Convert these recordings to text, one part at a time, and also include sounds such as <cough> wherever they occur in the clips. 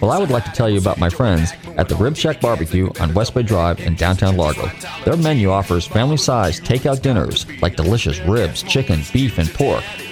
Well, I would like to tell you about my friends at the Rib Shack Barbecue on West Bay Drive in downtown Largo. Their menu offers family sized takeout dinners like delicious ribs, chicken, beef, and pork,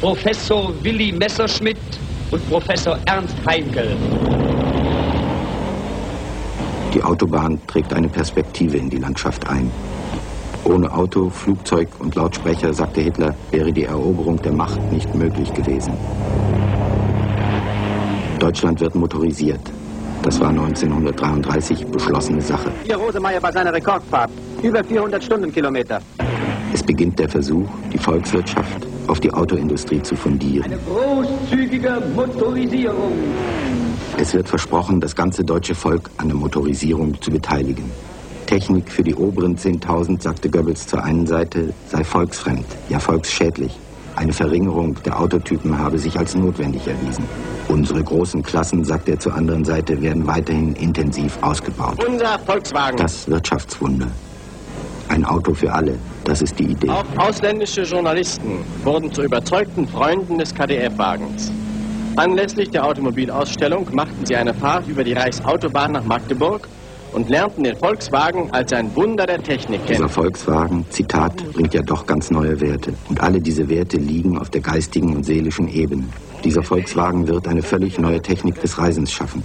Professor Willi Messerschmidt und Professor Ernst Heinkel. Die Autobahn trägt eine Perspektive in die Landschaft ein. Ohne Auto, Flugzeug und Lautsprecher, sagte Hitler, wäre die Eroberung der Macht nicht möglich gewesen. Deutschland wird motorisiert. Das war 1933 beschlossene Sache. Hier Rosemeyer bei seiner Rekordfahrt. Über 400 Stundenkilometer. Es beginnt der Versuch, die Volkswirtschaft auf die Autoindustrie zu fundieren. Eine großzügige Motorisierung. Es wird versprochen, das ganze deutsche Volk an der Motorisierung zu beteiligen. Technik für die oberen 10.000, sagte Goebbels zur einen Seite, sei volksfremd, ja volksschädlich. Eine Verringerung der Autotypen habe sich als notwendig erwiesen. Unsere großen Klassen, sagt er zur anderen Seite, werden weiterhin intensiv ausgebaut. Unser Volkswagen. Das Wirtschaftswunder. Ein Auto für alle, das ist die Idee. Auch ausländische Journalisten wurden zu überzeugten Freunden des KDF-Wagens. Anlässlich der Automobilausstellung machten sie eine Fahrt über die Reichsautobahn nach Magdeburg und lernten den Volkswagen als ein Wunder der Technik kennen. Dieser Volkswagen, Zitat, bringt ja doch ganz neue Werte. Und alle diese Werte liegen auf der geistigen und seelischen Ebene. Dieser Volkswagen wird eine völlig neue Technik des Reisens schaffen.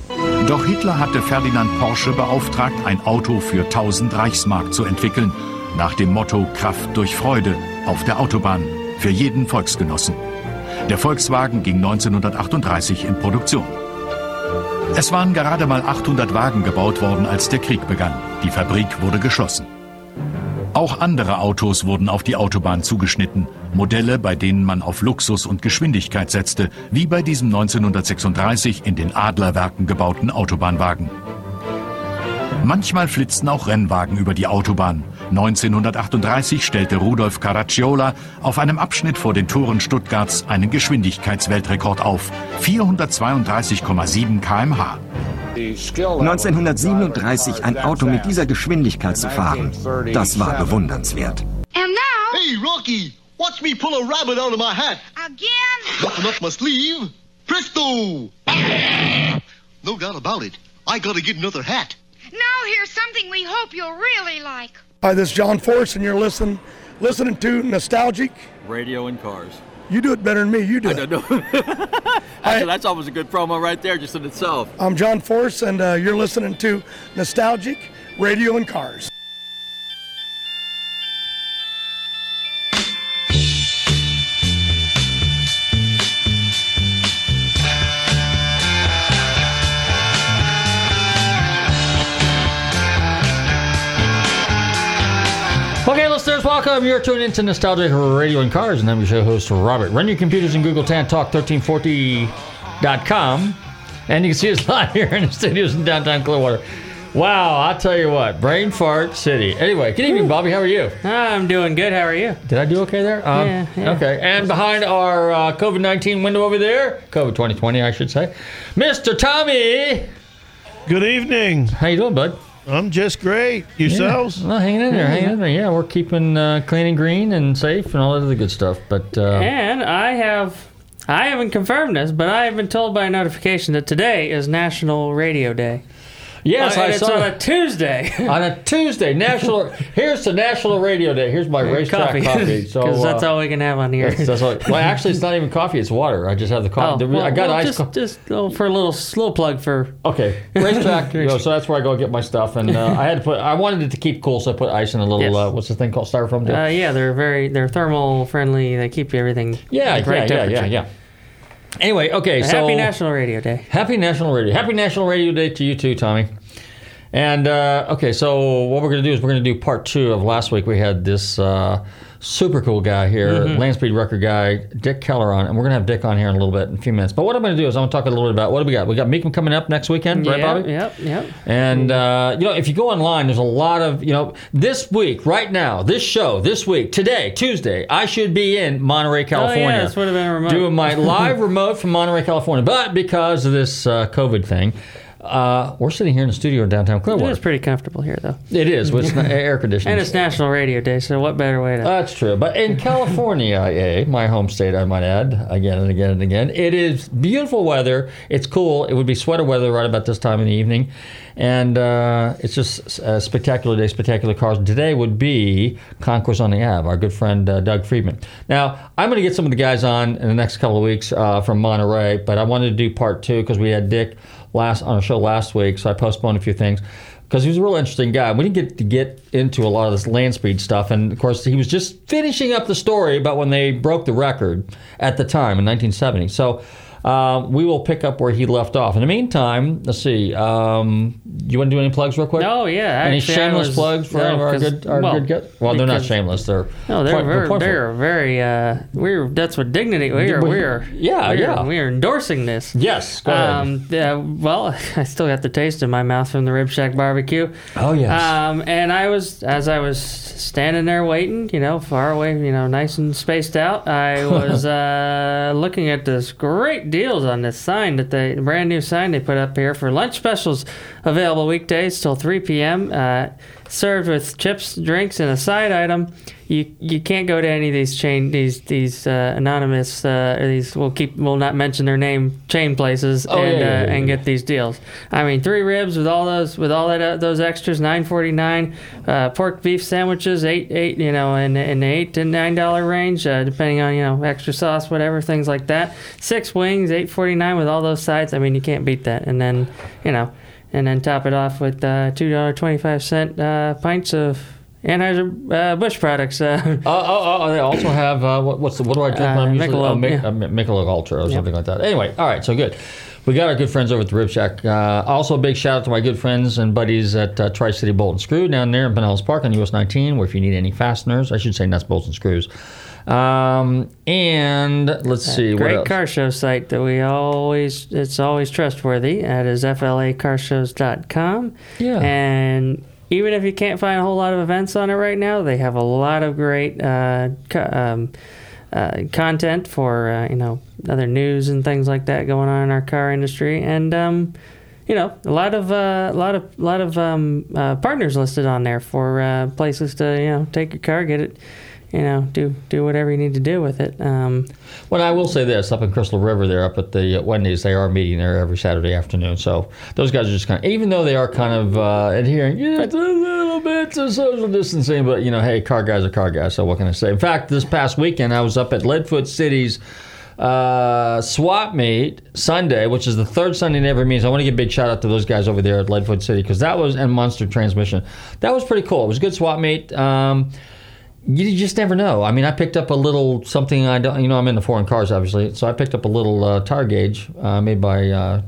Doch Hitler hatte Ferdinand Porsche beauftragt, ein Auto für 1000 Reichsmark zu entwickeln, nach dem Motto Kraft durch Freude auf der Autobahn für jeden Volksgenossen. Der Volkswagen ging 1938 in Produktion. Es waren gerade mal 800 Wagen gebaut worden, als der Krieg begann. Die Fabrik wurde geschlossen. Auch andere Autos wurden auf die Autobahn zugeschnitten. Modelle, bei denen man auf Luxus und Geschwindigkeit setzte, wie bei diesem 1936 in den Adlerwerken gebauten Autobahnwagen. Manchmal flitzten auch Rennwagen über die Autobahn. 1938 stellte Rudolf Caracciola auf einem Abschnitt vor den Toren Stuttgarts einen Geschwindigkeitsweltrekord auf. 432,7 kmh. 1937 ein Auto mit dieser Geschwindigkeit zu fahren, das war bewundernswert. And now, Hey, Rocky, watch me pull a rabbit out of my hat. again, Button up my sleeve. Presto! No doubt about it. I gotta get another hat. Now here's something we hope you'll really like. Hi, this is John Force, and you're listening listening to Nostalgic. Radio and cars. You do it better than me. You do I it. don't know. <laughs> Actually, that's almost a good promo right there, just in itself. I'm John Force, and uh, you're listening to Nostalgic Radio and Cars. Welcome. You're tuned into Nostalgic Radio and Cars, and I'm your show host, Robert. Run your computers in Google Tan Talk 1340.com, and you can see us <laughs> live here in the studios in downtown Clearwater. Wow, I'll tell you what, brain fart city. Anyway, good evening, Bobby. How are you? I'm doing good. How are you? Did I do okay there? Um, Yeah, yeah. Okay, and behind our uh, COVID 19 window over there, COVID 2020, I should say, Mr. Tommy. Good evening. How you doing, bud? I'm just great. Yourselves? Yeah. Well, hanging in there, hanging in there. Yeah, we're keeping uh, clean and green and safe and all that other good stuff. But uh, And I have, I haven't confirmed this, but I have been told by a notification that today is National Radio Day. Yes, Uh, I and it's saw on it. a Tuesday. <laughs> on a Tuesday, national. here's the National Radio Day. Here's my racetrack coffee. <laughs> So because that's uh, all we can have on here. that's- <laughs> that's all- well, actually, it's not even coffee. It's water. I just have the Oh, coffee. well, I got well, ice. just, co- just oh, for a little slow plug for Okay, racetrack. you know, so that's where I go get my stuff, and uh, I had to put. I wanted it to keep cool, so I put ice in a little. Yes. Uh, what's the thing called styrofoam? Uh, yeah, they're very they're thermal friendly. They keep everything yeah, yeah, yeah, yeah, yeah. Anyway, okay, so Happy National Radio Day. Happy National Radio. Happy National Radio Day to you too, Tommy. And uh, okay, so what we're going to do is we're going to do part two of last week. We had this uh, super cool guy here, Mhm. land speed record guy, Dick Keller on, and we're going to have Dick on here in a little bit in a few minutes. But what I'm going to do is I'm going to talk a little bit about what do we got? We got Mecum coming up next weekend, right, Bobby? Yep, yep. And uh, you know, if you go online, there's a lot of you know. This week, right now, this show, this week, today, Tuesday, I should be in Monterey, California, Oh yeah, this would have been a remote. doing my <laughs> live remote from Monterey, California. But because of this uh, COVID thing, uh, we're sitting here in the studio in downtown It Clearwater. is pretty comfortable here, though. It is. With <laughs> air conditioning. And it's National Radio Day, so what better way to? That's true. But in California, <laughs> eh, my home state, I might add, again and again and again, it is beautiful weather. It's cool. It would be sweater weather right about this time in the evening. And uh, it's just a spectacular day, spectacular cars. Today would be Concourse on the Ave, our good friend uh, Doug Friedman. Now, I'm going to get some of the guys on in the next couple of weeks uh, from Monterey, but I wanted to do part two because we had Dick last on a show last week, so I postponed a few things because he was a real interesting guy. We didn't get to get into a lot of this land speed stuff, and of course, he was just finishing up the story about when they broke the record at the time in 1970. So. Uh, we will pick up where he left off. In the meantime, let's see. Um, you want to do any plugs real quick? Oh yeah, Any actually, shameless was- plugs for no, our good, our well, good guys? Well, they're not shameless. They're No, they're point- very, pointful. they're very. Uh, we're that's what dignity. We are. We- are. yeah, we are, yeah. We are endorsing this. Yes, go ahead. Um, yeah, well, <laughs> I still got the taste in my mouth from the Rib Shack barbecue. Oh, yes. Um, and I was as I was standing there waiting, you know, far away, you know, nice and spaced out. I <laughs> was uh, looking at this great deals on this sign that they brand new sign they put up here for lunch specials available weekdays till 3 p.m. Uh, served with chips, drinks, and a side item. You you can't go to any of these chain these these uh, anonymous uh, or these we'll keep we'll not mention their name chain places Oh, and yeah, yeah, uh, yeah, and get these deals. I mean, three ribs with all those with all that uh, those extras, nine forty nine. Uh, pork beef sandwiches, eight eight you know, in in the eight to nine dollar range, uh, depending on you know extra sauce, whatever things like that. Six wings, eight forty nine with all those sides. I mean, you can't beat that. And then you know, and then top it off with uh, two dollar twenty five cent uh, pints of Anheuser uh, products. Uh, Oh, oh, oh, they also have uh, what, what's the, what do I drink when Uh, I'm usually oh, Mich- yeah. uh, Michelob Ultra or Yep. something like that. Anyway, all right, so good. We got our good friends over at the Rib Shack. Uh, also, a big shout out to my good friends and buddies at uh, Tri City Bolt and Screw down there in Pinellas Park on US 19, where if you need any fasteners, I should say nuts, bolts, and screws. Um, and let's see what Great car show site that we always it's always trustworthy. That is flacarshows.com. Yeah. And even if you can't find a whole lot of events on it right now, they have a lot of great uh, co- um, uh, content for uh, you know other news and things like that going on in our car industry, and um, you know a lot of uh, a lot of lot of um, uh, partners listed on there for uh, places to you know take your car, get it, you know do do whatever you need to do with it. Um, Well, I will say this: up in Crystal River, there, up at the uh, Wendy's, they are meeting there every Saturday afternoon. So those guys are just kind of, even though they are kind of uh, adhering just a little bit to social distancing, but you know, hey, car guys are car guys. So what can I say? In fact, this past weekend, I was up at Leadfoot City's uh, swap meet Sunday, which is the third Sunday in every meet. So I want to give a big shout out to those guys over there at Leadfoot City because that was and Monster Transmission. That was pretty cool. It was a good swap meet. Um, you just never know. I mean, I picked up a little something. I don't, you know, I'm into foreign cars, obviously. So I picked up a little uh, tire gauge uh, made by uh,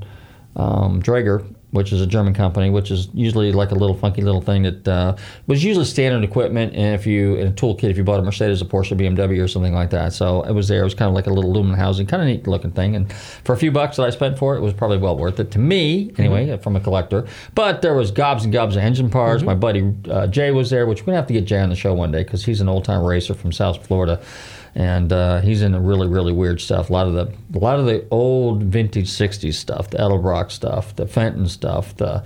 um, Draeger, which is a German company, which is usually like a little funky little thing that uh, was usually standard equipment. And if you in a toolkit, if you bought a Mercedes, a Porsche, a BMW, or something like that, so it was there. It was kind of like a little aluminum housing, kind of neat looking thing. And for a few bucks that I spent for it, it was probably well worth it to me, anyway, from a collector. But there was gobs and gobs of engine parts. My buddy uh, Jay was there, which we're gonna have to get Jay on the show one day because he's an old time racer from South Florida and uh, he's into really really weird stuff. A lot of the a lot of the old vintage '60s stuff, the Edelbrock stuff, the Fenton stuff, the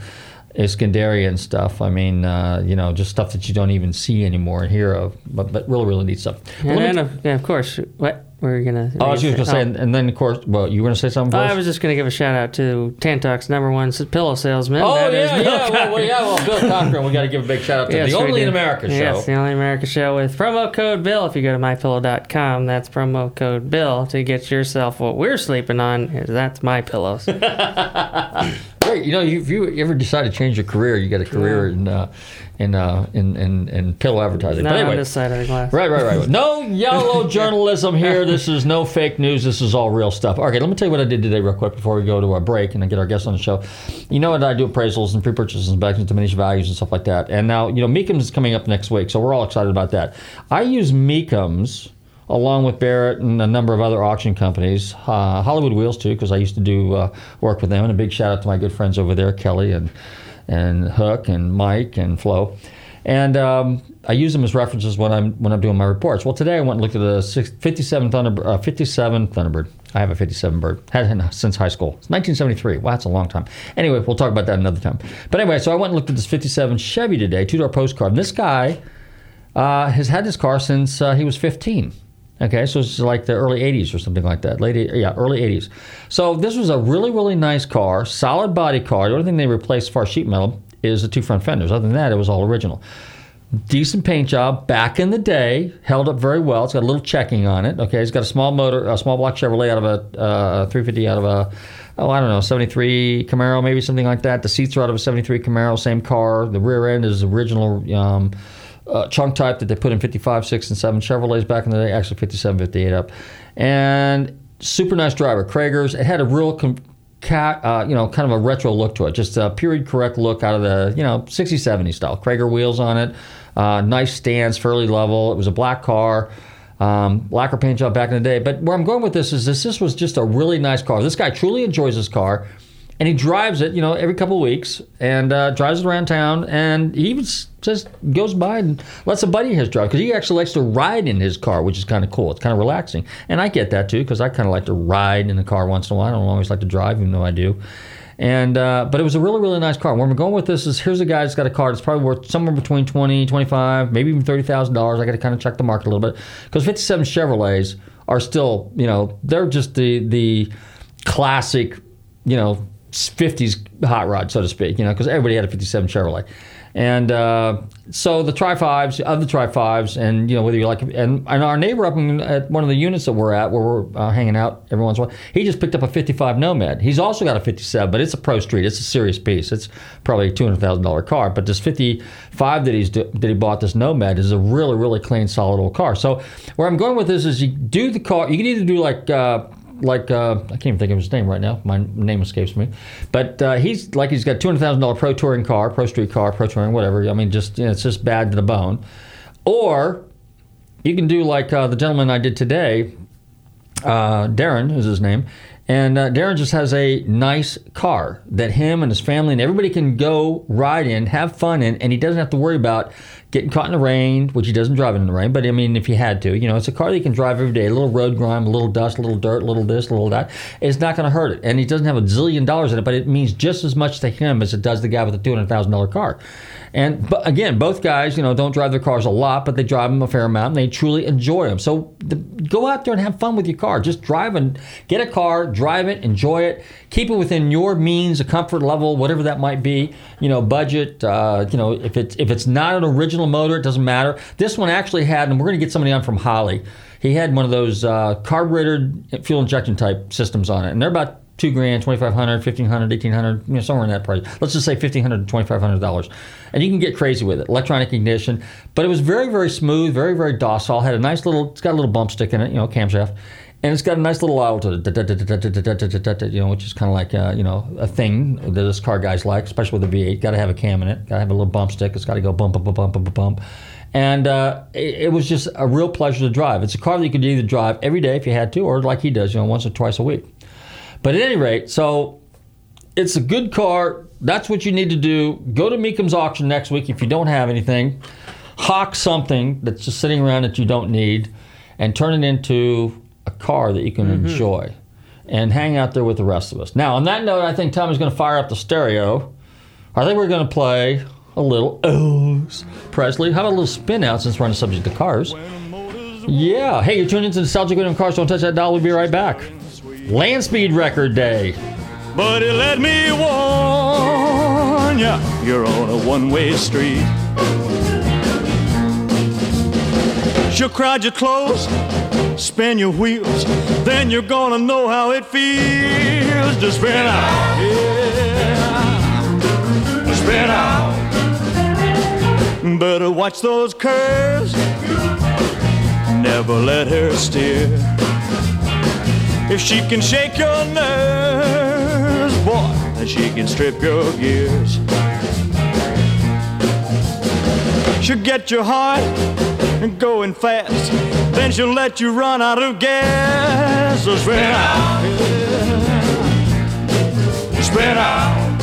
Iskenderian stuff. I mean, uh, you know, just stuff that you don't even see anymore and hear of, but but really really neat stuff. And me- then of, yeah, of course, what we were gonna. Oh, I was just going to say, and, and then of course, well, you were to say something I was just going to give a shout out to Tantalk's number one pillow salesman. Oh That is yeah, Bill yeah, well, well, yeah. Well, Bill Cochran, we got to give a big shout out to Yes, the only in. America show. Yes, the only America show with promo code Bill. If you go to mypillow.com, that's promo code Bill to get yourself what we're sleeping on. Is that's my pillows. <laughs> Great. You know, you, if you ever decide to change your career, you got a career in uh, in, uh, in in in pillow advertising. Not but anyway, on this side of the glass. Right, right, right. No yellow <laughs> journalism here. This is no fake news. This is all real stuff. Okay, let me tell you what I did today, real quick, before we go to our break and I get our guests on the show. You know what? I do appraisals and pre-purchase inspections, diminished values, and stuff like that. And now, you know, Mecums is coming up next week, so we're all excited about that. I use Mecums along with Barrett and a number of other auction companies, uh, Hollywood Wheels too, because I used to do uh, work with them. And a big shout out to my good friends over there, Kelly and and Hook and Mike and Flo. And um, I use them as references when I'm when I'm doing my reports. Well, today I went and looked at a six- 57 Thunderbird, uh, 57 Thunderbird. I have a 57 bird. Had it since high school. It's 1973. Wow, that's a long time. Anyway, we'll talk about that another time. But anyway, so I went and looked at this 57 Chevy today, two door postcard. And this guy uh, has had this car since uh, he was 15. Okay, so it's like the early 80s or something like that. Late, yeah, early 80s. So this was a really, really nice car, solid body car. The only thing they replaced as far sheet metal is the two front fenders. Other than that, it was all original. Decent paint job back in the day, held up very well. It's got a little checking on it. Okay, it's got a small motor, a small block Chevrolet out of a uh, 350 out of a, oh I don't know, 73 Camaro, maybe something like that. The seats are out of a 73 Camaro, same car. The rear end is original. Um, uh, chunk type that they put in 55, 6, and 7 Chevrolets back in the day, actually 57, 58 up. And super nice driver. Cragar's. It had a real, com- ca- uh, you know, kind of a retro look to it. Just a period correct look out of the, you know, 60s, 70s style. Krager wheels on it. Uh, nice stance, fairly level. It was a black car. Um, lacquer paint job back in the day. But where I'm going with this is this, this was just a really nice car. This guy truly enjoys his car and he drives it, you know, every couple of weeks and uh, drives it around town. And he just goes by and lets a buddy of his drive because he actually likes to ride in his car, which is kind of cool. It's kind of relaxing, and I get that too because I kind of like to ride in the car once in a while. I don't always like to drive, even though I do. And uh, but it was a really really nice car. Where we're going with this is here's a guy that's got a car that's probably worth somewhere between 20, 25, maybe even thirty thousand dollars. I got to kind of check the market a little bit because 57 Chevrolets are still you know they're just the the classic you know 50s hot rod so to speak you know because everybody had a 57 Chevrolet. And uh, so the Tri Fives, other Tri Fives, and you know whether you like, and, and our neighbor up in, at one of the units that we're at, where we're uh, hanging out every once in a while, he just picked up a 55 Nomad. He's also got a 57, but it's a Pro Street. It's a serious piece. It's probably a two hundred thousand dollar car. But this 55 that he's that he bought this Nomad is a really really clean, solid old car. So where I'm going with this is you do the car. You can either do like. Uh, like uh, I can't even think of his name right now. My name escapes me. But uh, he's like he's got two hundred thousand dollar pro touring car, pro street car, pro touring, whatever. I mean, just you know, it's just bad to the bone. Or you can do like uh, the gentleman I did today, uh, Darren is his name, and uh, Darren just has a nice car that him and his family and everybody can go ride in, have fun in, and he doesn't have to worry about getting caught in the rain, which he doesn't drive in the rain. But I mean, if he had to, you know, it's a car that he can drive every day. A little road grime, a little dust, a little dirt, a little this, a little that. It's not going to hurt it, and he doesn't have a zillion dollars in it, but it means just as much to him as it does the guy with thousand dollar car. And but again, both guys, you know, don't drive their cars a lot, but they drive them a fair amount, and they truly enjoy them. So the, go out there and have fun with your car. Just drive and get a car, drive it, enjoy it, keep it within your means, a comfort level, whatever that might be. You know, budget. Uh, you know, if it's if it's not an original motor, it doesn't matter. This one actually had, and we're going to get somebody on from Holley. He had one of those uh, carbureted fuel injection type systems on it, and they're about two grand, twenty five hundred, fifteen hundred, eighteen hundred, you know, somewhere in that price. Let's just say fifteen hundred to twenty five hundred dollars, and you can get crazy with it. Electronic ignition, but it was very, very smooth, very, very docile. Had a nice little, it's got a little bump stick in it, you know, camshaft, and it's got a nice little owl to it, you know, which is kind of like uh, you know a thing that this car guys like, especially with the V8. Got to have a cam in it. Got to have a little bump stick. It's got to go bump, bump, bump, bump, bump. And uh, it, it was just a real pleasure to drive. It's a car that you could either drive every day if you had to, or like he does, you know, once or twice a week. But at any rate, so it's a good car. That's what you need to do. Go to Mecum's auction next week if you don't have anything. Hawk something that's just sitting around that you don't need and turn it into a car that you can Mhm. enjoy and hang out there with the rest of us. Now, on that note, I think Tommy's going to fire up the stereo. I think we're going to play a little Elvis Presley. How about a little spin out since we're on the subject of cars? Yeah. Hey, you're tuned into Nostalgic Rhythm Cars. Don't touch that dial. We'll be right back. Land Speed Record Day. But Buddy, let me warn ya, you're on a one-way street. She'll crowd your clothes, spin your wheels, then you're gonna know how it feels to spin out. Yeah, spin out. Better watch those curves, never let her steer. If she can shake your nerves, boy, then she can strip your gears. She'll get your heart going fast, then she'll let you run out of gas. So spin out, yeah. spin out.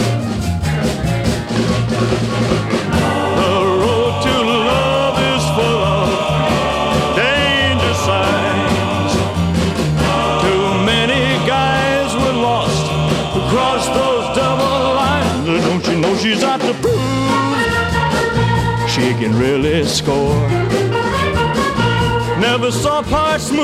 The road to love is full of danger signs. Too many guys were lost across those double lines. Don't you know she's out to prove she can really score? Never saw parts move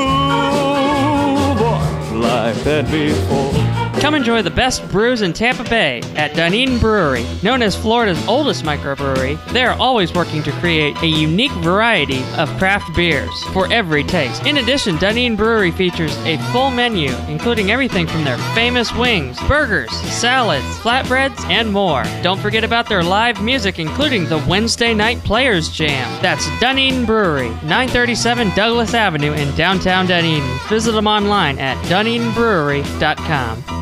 like that before. Come enjoy the best brews in Tampa Bay at Dunedin Brewery. Known as Florida's oldest microbrewery, they are always working to create a unique variety of craft beers for every taste. In addition, Dunedin Brewery features a full menu, including everything from their famous wings, burgers, salads, flatbreads, and more. Don't forget about their live music, including the Wednesday Night Players Jam. That's Dunedin Brewery, 937 Douglas Avenue in downtown Dunedin. Visit them online at dunedinbrewery.com.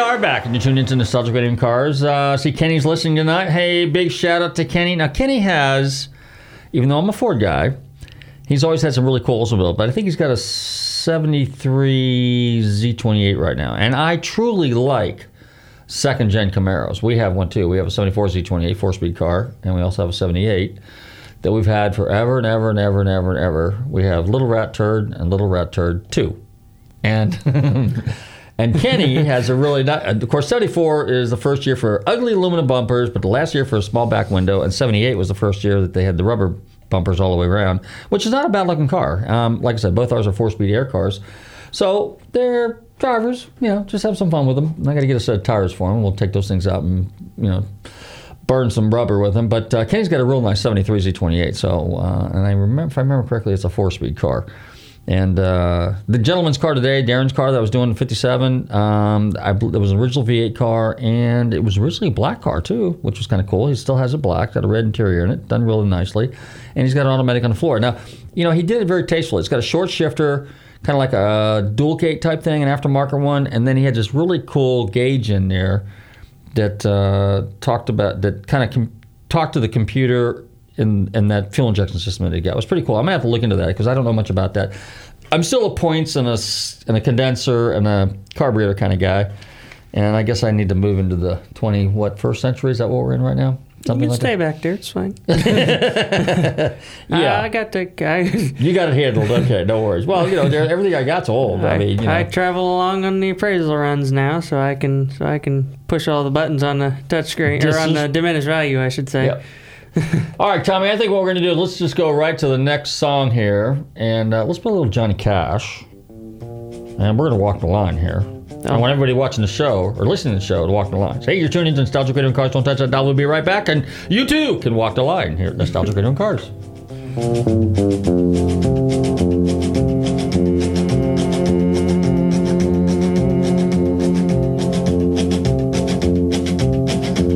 are back, and you're tuned into Nostalgic Radio Cars. Uh, see, Kenny's listening tonight. Hey, big shout out to Kenny. Now, Kenny has, even though I'm a Ford guy, he's always had some really cool Oldsmobile, but I think he's got a 73 Z28 right now. And I truly like second gen Camaros. We have one too. We have a 74 Z28 four speed car, and we also have a 78 that we've had forever and ever and ever and ever and ever. We have Little Rat Turd and Little Rat Turd 2. And. <laughs> And Kenny has a really not. Of course, 74 is the first year for ugly aluminum bumpers, but the last year for a small back window. And 78 was the first year that they had the rubber bumpers all the way around, which is not a bad looking car. Um, like I said, both ours are four speed air cars. So they're drivers, you know, just have some fun with them. I got to get a set of tires for them. We'll take those things out and, you know, burn some rubber with them. But uh, Kenny's got a real nice 73 Z28. So, uh, and I remember, if I remember correctly, it's a four speed car. And uh, the gentleman's car today, Darren's car that I was doing in 57, um, I, it was an original V8 car, and it was originally a black car too, which was kind of cool. He still has it black, got a red interior in it, done really nicely, and he's got an automatic on the floor. Now, you know, he did it very tastefully. It's got a short shifter, kind of like a dual gate type thing, an aftermarket one, and then he had this really cool gauge in there that uh, talked about that kind of com- talked to the computer in, in that fuel injection system that he got. It was pretty cool. I'm gonna have to look into that because I don't know much about that. I'm still a points and a and a condenser and a carburetor kind of guy, and I guess I need to move into the 20 what first century is that what we're in right now? Something you can like stay that? back there. It's fine. <laughs> <laughs> Yeah. I, I got the. I, <laughs> You got it handled. Okay, no worries. Well, you know, everything I got's old. I, I, mean, you know. I travel along on the appraisal runs now, so I can so I can push all the buttons on the touchscreen or on the diminished value, I should say. Yep. All right, Tommy. I think what we're going to do is let's just go right to the next song here, and uh, let's play a little Johnny Cash, and we're going to walk the line here. I want everybody watching the show or listening to the show to walk the line. Hey, you're tuning into Nostalgic Radio and Cars. Don't touch that dial. We'll be right back, and you too can walk the line here at Nostalgic Radio and Cars.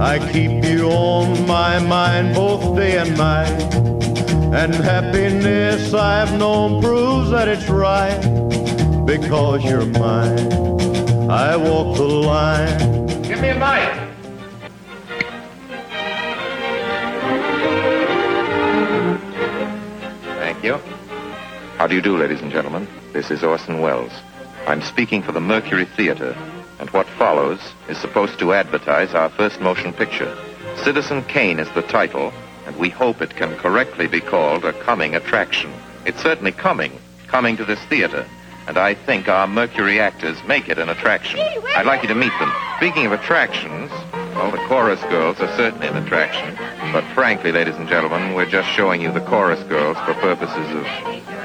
I keep you on my mind both day and night. And happiness I've known proves that it's right because you're mine. I walk the line. Give me a mic. Thank you. How do you do, ladies and gentlemen? This is Orson Welles. I'm speaking for the Mercury Theater, and what follows is supposed to advertise our first motion picture. Citizen Kane is the title, and we hope it can correctly be called a coming attraction. It's certainly coming, coming to this theater, and I think our Mercury actors make it an attraction. I'd like you to meet them. Speaking of attractions, well, the chorus girls are certainly an attraction, but frankly, ladies and gentlemen, we're just showing you the chorus girls for purposes of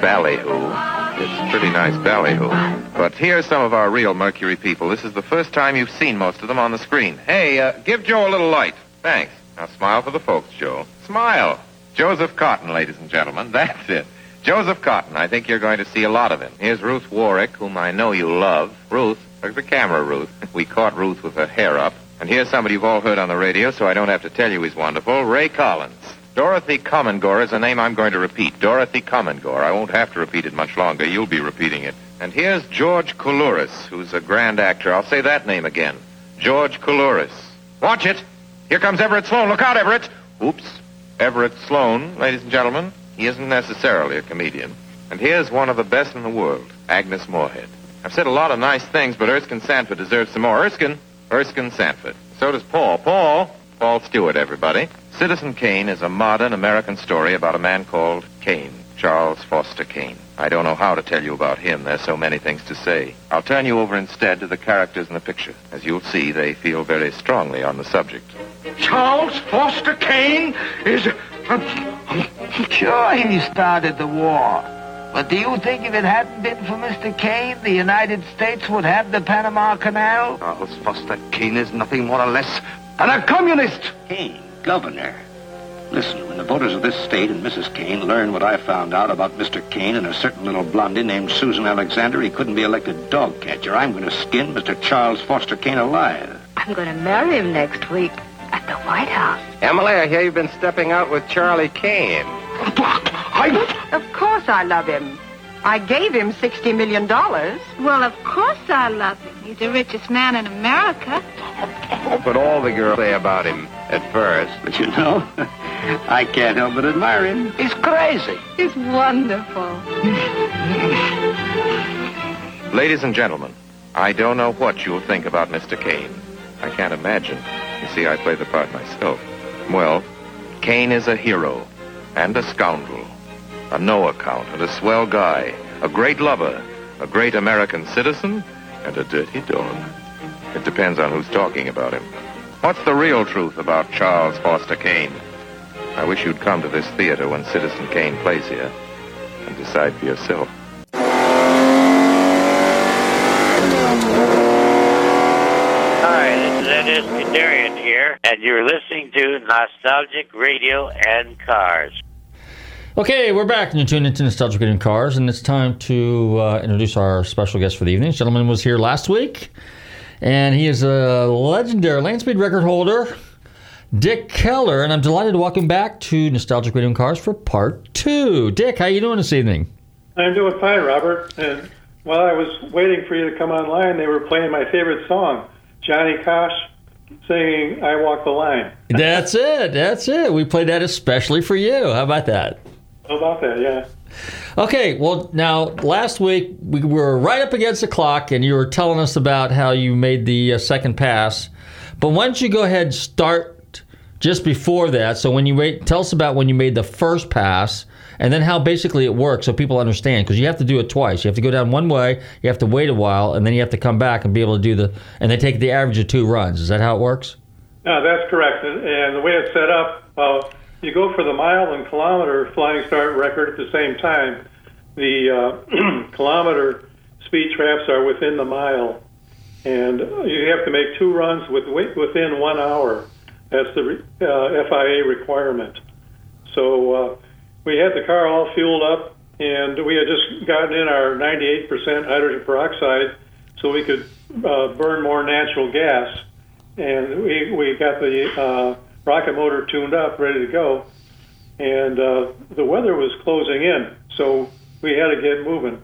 ballyhoo. It's pretty nice ballyhoo. But here's some of our real Mercury people. This is the first time you've seen most of them on the screen. Hey, uh, give Joe a little light. Thanks. Now smile for the folks, Joe. Smile. Joseph Cotten, ladies and gentlemen. <laughs> That's it. Joseph Cotten. I think you're going to see a lot of him. Here's Ruth Warrick, whom I know you love. Ruth, look at the camera, Ruth. <laughs> We caught Ruth with her hair up. And here's somebody you've all heard on the radio, so I don't have to tell you he's wonderful. Ray Collins. Dorothy Comingore is a name I'm going to repeat. Dorothy Comingore. I won't have to repeat it much longer. You'll be repeating it. And here's George Coulouris, who's a grand actor. I'll say that name again. George Coulouris. Watch it. Here comes Everett Sloane. Look out, Everett. Oops. Everett Sloane, ladies and gentlemen. He isn't necessarily a comedian. And here's one of the best in the world, Agnes Moorehead. I've said a lot of nice things, but Erskine Sanford deserves some more. Erskine. Erskine Sanford. So does Paul. Paul. Paul Stewart, everybody. Citizen Kane is a modern American story about a man called Kane, Charles Foster Kane. I don't know how to tell you about him. There's so many things to say. I'll turn you over instead to the characters in the picture. As you'll see, they feel very strongly on the subject. Charles Foster Kane is. Sure, he started the war. But do you think if it hadn't been for Mr. Kane, the United States would have the Panama Canal? Charles Foster Kane is nothing more or less than a communist. Kane, governor. Listen, when the voters of this state and Mrs. Kane learn what I found out about Mr. Kane and a certain little blondie named Susan Alexander, he couldn't be elected dog catcher. I'm going to skin Mr. Charles Foster Kane alive. I'm going to marry him next week at the White House. Emily, I hear you've been stepping out with Charlie Kane. I of course I love him. I gave him $60 million. Well, of course I love him. He's the richest man in America. Oh, but all the girls say about him at first. But you know, <laughs> I can't help but admire him. He's crazy. He's wonderful. Ladies and gentlemen, I don't know what you'll think about Mr. Kane. I can't imagine. You see, I play the part myself. Well, Kane is a hero and a scoundrel, a no account and a swell guy, a great lover, a great American citizen, and a dirty dog. It depends on who's talking about him. What's the real truth about Charles Foster Kane? I wish you'd come to this theater when Citizen Kane plays here and decide for yourself. Hi, this is Ed Iskenderian here, and you're listening to Nostalgic Radio and Cars. Okay, we're back, and you're tuned into Nostalgic and Cars, and it's time to uh, introduce our special guest for the evening. This gentleman was here last week, and he is a legendary land speed record holder, Dick Keller, and I'm delighted to welcome back to Nostalgic Radio Cars for part two. Dick, how you doing this evening? I'm doing fine, Robert. And while I was waiting for you to come online, they were playing my favorite song, Johnny Cash singing "I Walk the Line." That's it. That's it. We played that especially for you. How about that? How about that? Yeah. Okay, well, now last week we were right up against the clock, and you were telling us about how you made the uh, second pass. But why don't you go ahead and start just before that. So when you wait, tell us about when you made the first pass, and then how basically it works, so people understand. Because you have to do it twice. You have to go down one way, you have to wait a while, and then you have to come back and be able to do the. And they take the average of two runs. Is that how it works? No, that's correct. And, and the way it's set up, uh, you go for the mile and kilometer flying start record at the same time. The uh, <clears throat> kilometer speed traps are within the mile, and you have to make two runs with within one hour. That's the uh, FIA requirement. So uh, we had the car all fueled up, and we had just gotten in our 98% hydrogen peroxide, so we could uh, burn more natural gas. And we we got the uh, rocket motor tuned up, ready to go, and uh, the weather was closing in, so we had to get moving.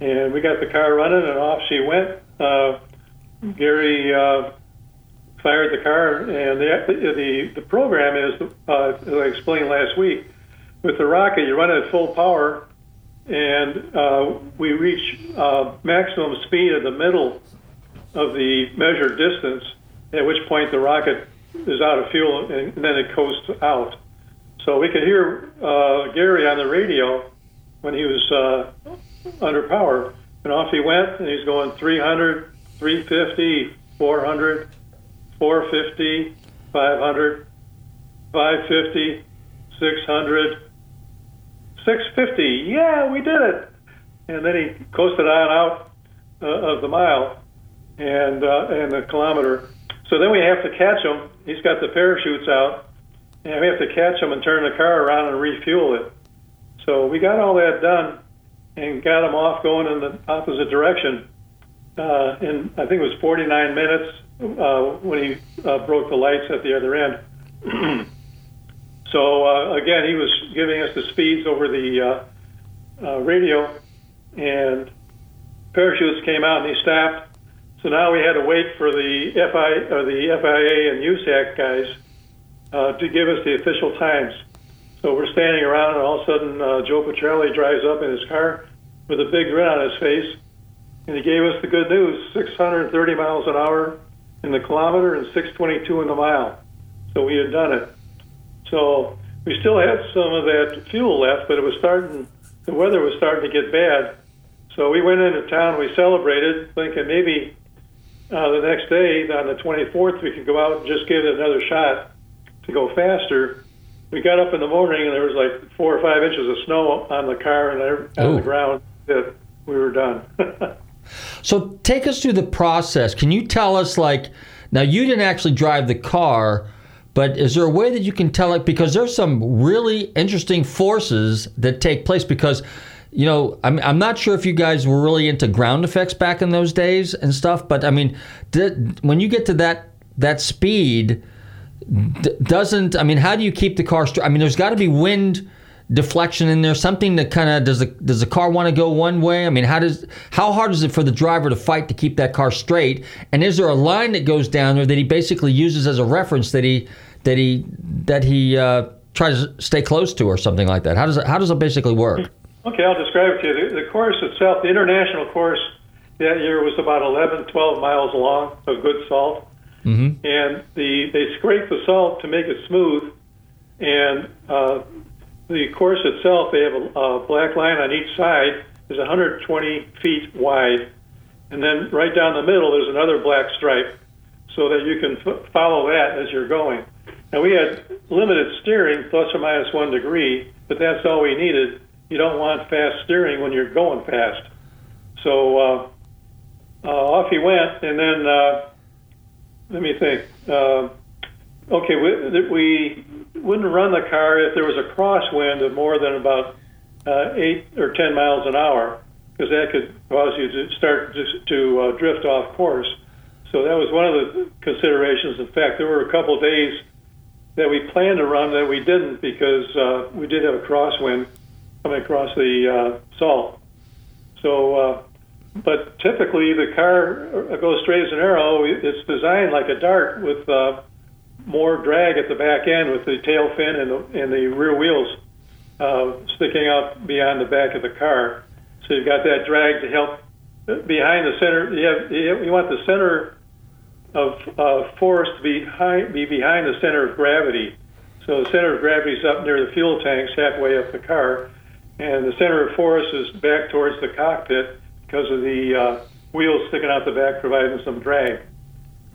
And we got the car running, and off she went. Uh, Gary uh, fired the car, and the the the program is, uh, as I explained last week, with the rocket, you run it at full power, and uh, we reach uh, maximum speed in the middle of the measured distance, at which point the rocket is out of fuel, and then it coasts out. So we could hear uh, Gary on the radio when he was uh, under power, and off he went, and he's going 300, 350, 400. 450, 500, 550, 600, 650. Yeah, we did it. And then he coasted on out uh, of the mile and uh, and the kilometer. So then we have to catch him. He's got the parachutes out, and we have to catch him and turn the car around and refuel it. So we got all that done and got him off going in the opposite direction. Uh, in I think it was 49 minutes uh, when he uh, broke the lights at the other end. <clears throat> so uh, again, he was giving us the speeds over the uh, uh, radio, and parachutes came out and he stopped. So now we had to wait for the FI or the FIA and USAC guys uh, to give us the official times. So we're standing around, and all of a sudden, uh, Joe Petrali drives up in his car with a big grin on his face, and he gave us the good news: 630 miles an hour in the kilometer and 622 in the mile. So we had done it. So we still had some of that fuel left, but it was starting. The weather was starting to get bad. So we went into town. We celebrated, thinking maybe uh, the next day, on the 24th, we could go out and just give it another shot to go faster. We got up in the morning and there was like four or five inches of snow on the car and on the ground that we were done. <laughs> So take us through the process. Can you tell us, like, now you didn't actually drive the car, but is there a way that you can tell it? Because there's some really interesting forces that take place. Because, you know, I'm, I'm not sure if you guys were really into ground effects back in those days and stuff, but I mean, when you get to that that speed, doesn't I mean, how do you keep the car? Straight? I mean, there's got to be wind deflection in there? Something that kind of does the does the car want to go one way? I mean, how does how hard is it for the driver to fight to keep that car straight? And is there a line that goes down there that he basically uses as a reference that he that he that he uh, tries to stay close to or something like that? How does it, how does it basically work? Okay, I'll describe it to you. The, the course itself, the international course that year was about 11, 12 miles long of good salt. Mm-hmm. And the they scrape the salt to make it smooth, and uh, the course itself, they have a, a black line on each side, is 120 feet wide, and then right down the middle there's another black stripe, so that you can f- follow that as you're going. Now we had limited steering, plus or minus one degree, but that's all we needed. You don't want fast steering when you're going fast. So uh, uh, off he went, and then uh, let me think. Uh, okay, we, we wouldn't run the car if there was a crosswind of more than about uh, eight or ten miles an hour, because that could cause you to start just to uh, drift off course. So that was one of the considerations. In fact, there were a couple days that we planned to run that we didn't because uh, we did have a crosswind coming across the uh, salt. So, uh, but typically the car goes straight as an arrow. It's designed like a dart with uh, more drag at the back end with the tail fin and the, and the rear wheels uh, sticking out beyond the back of the car. So you've got that drag to help behind the center. You, have, you want the center of uh, force to be, high, be behind the center of gravity. So the center of gravity is up near the fuel tanks, halfway up the car, and the center of force is back towards the cockpit because of the uh, wheels sticking out the back, providing some drag.